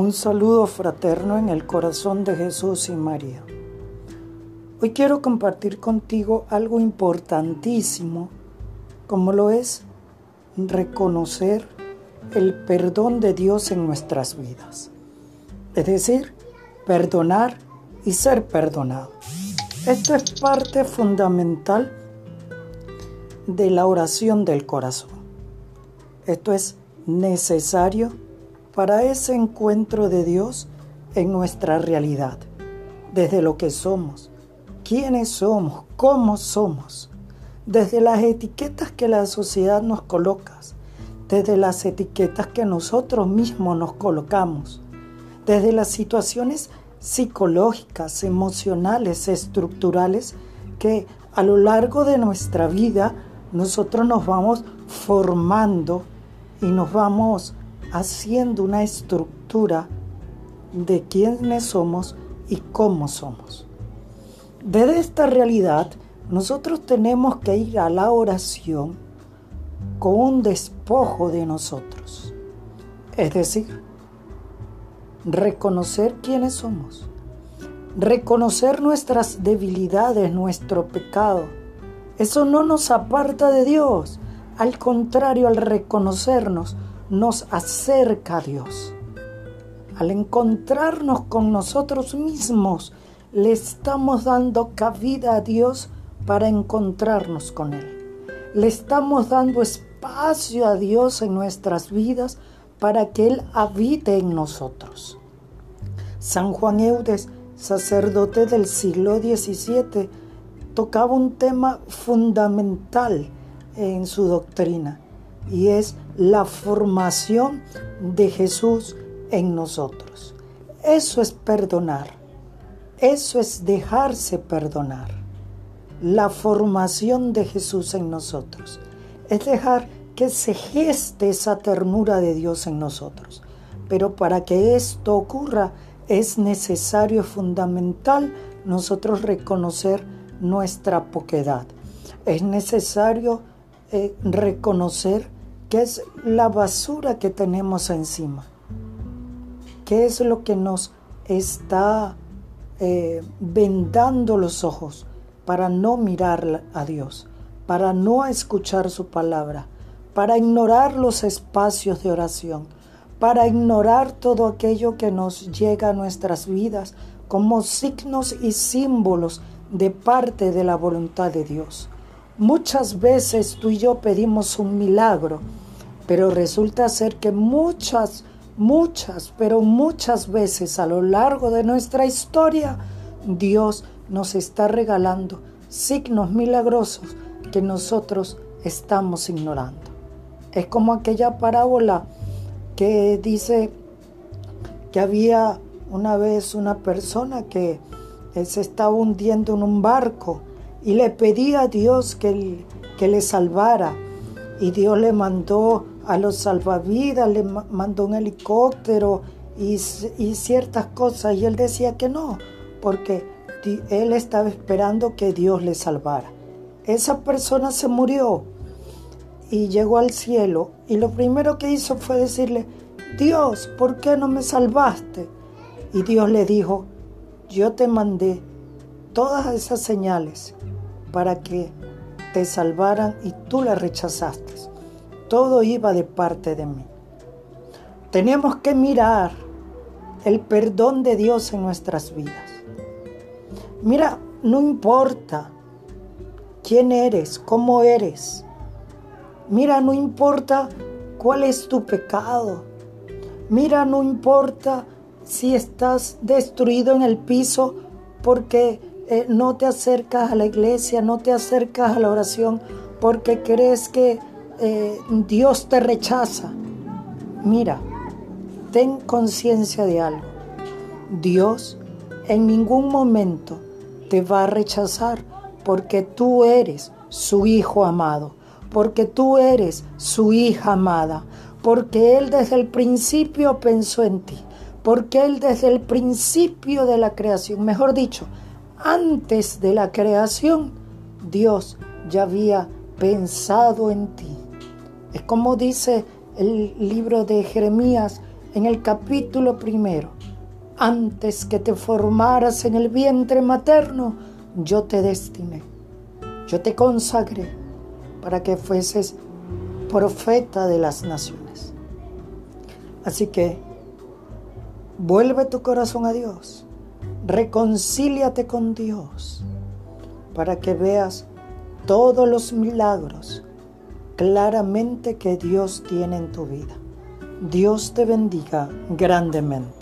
Un saludo fraterno en el corazón de Jesús y María. Hoy quiero compartir contigo algo importantísimo, como lo es reconocer el perdón de Dios en nuestras vidas. Es decir, perdonar y ser perdonado. Esto es parte fundamental de la oración del corazón. Esto es necesario para ese encuentro de Dios en nuestra realidad, desde lo que somos, quiénes somos, cómo somos, desde las etiquetas que la sociedad nos coloca, desde las etiquetas que nosotros mismos nos colocamos, desde las situaciones psicológicas, emocionales, estructurales que a lo largo de nuestra vida nosotros nos vamos formando y nos vamos haciendo una estructura de quiénes somos y cómo somos. Desde esta realidad, nosotros tenemos que ir a la oración con un despojo de nosotros. Es decir, reconocer quiénes somos, reconocer nuestras debilidades, nuestro pecado. Eso no nos aparta de Dios. Al contrario, al reconocernos, nos acerca a Dios. Al encontrarnos con nosotros mismos, le estamos dando cabida a Dios para encontrarnos con Él. Le estamos dando espacio a Dios en nuestras vidas para que Él habite en nosotros. San Juan Eudes, sacerdote del siglo XVII, tocaba un tema fundamental en su doctrina y es la formación de Jesús en nosotros. Eso es perdonar. Eso es dejarse perdonar. La formación de Jesús en nosotros. Es dejar que se geste esa ternura de Dios en nosotros. Pero para que esto ocurra es necesario, fundamental, nosotros reconocer nuestra poquedad. Es necesario eh, reconocer qué es la basura que tenemos encima, qué es lo que nos está eh, vendando los ojos para no mirar a Dios, para no escuchar su palabra, para ignorar los espacios de oración, para ignorar todo aquello que nos llega a nuestras vidas como signos y símbolos de parte de la voluntad de Dios. Muchas veces tú y yo pedimos un milagro, pero resulta ser que muchas, muchas, pero muchas veces a lo largo de nuestra historia, Dios nos está regalando signos milagrosos que nosotros estamos ignorando. Es como aquella parábola que dice que había una vez una persona que se estaba hundiendo en un barco y le pedía a Dios que, que le salvara. Y Dios le mandó a los salvavidas, le mandó un helicóptero y, y ciertas cosas. Y él decía que no, porque él estaba esperando que Dios le salvara. Esa persona se murió y llegó al cielo y lo primero que hizo fue decirle, Dios, ¿por qué no me salvaste? Y Dios le dijo, yo te mandé todas esas señales para que te salvaran y tú las rechazaste. Todo iba de parte de mí. Tenemos que mirar el perdón de Dios en nuestras vidas. Mira, no importa quién eres, cómo eres. Mira, no importa cuál es tu pecado. Mira, no importa si estás destruido en el piso porque eh, no te acercas a la iglesia, no te acercas a la oración porque crees que eh, Dios te rechaza. Mira, ten conciencia de algo. Dios en ningún momento te va a rechazar porque tú eres su hijo amado, porque tú eres su hija amada, porque Él desde el principio pensó en ti, porque Él desde el principio de la creación, mejor dicho, antes de la creación, Dios ya había pensado en ti. Es como dice el libro de Jeremías en el capítulo primero, antes que te formaras en el vientre materno, yo te destiné, yo te consagré para que fueses profeta de las naciones. Así que vuelve tu corazón a Dios, reconcíliate con Dios, para que veas todos los milagros claramente que Dios tiene en tu vida. Dios te bendiga grandemente.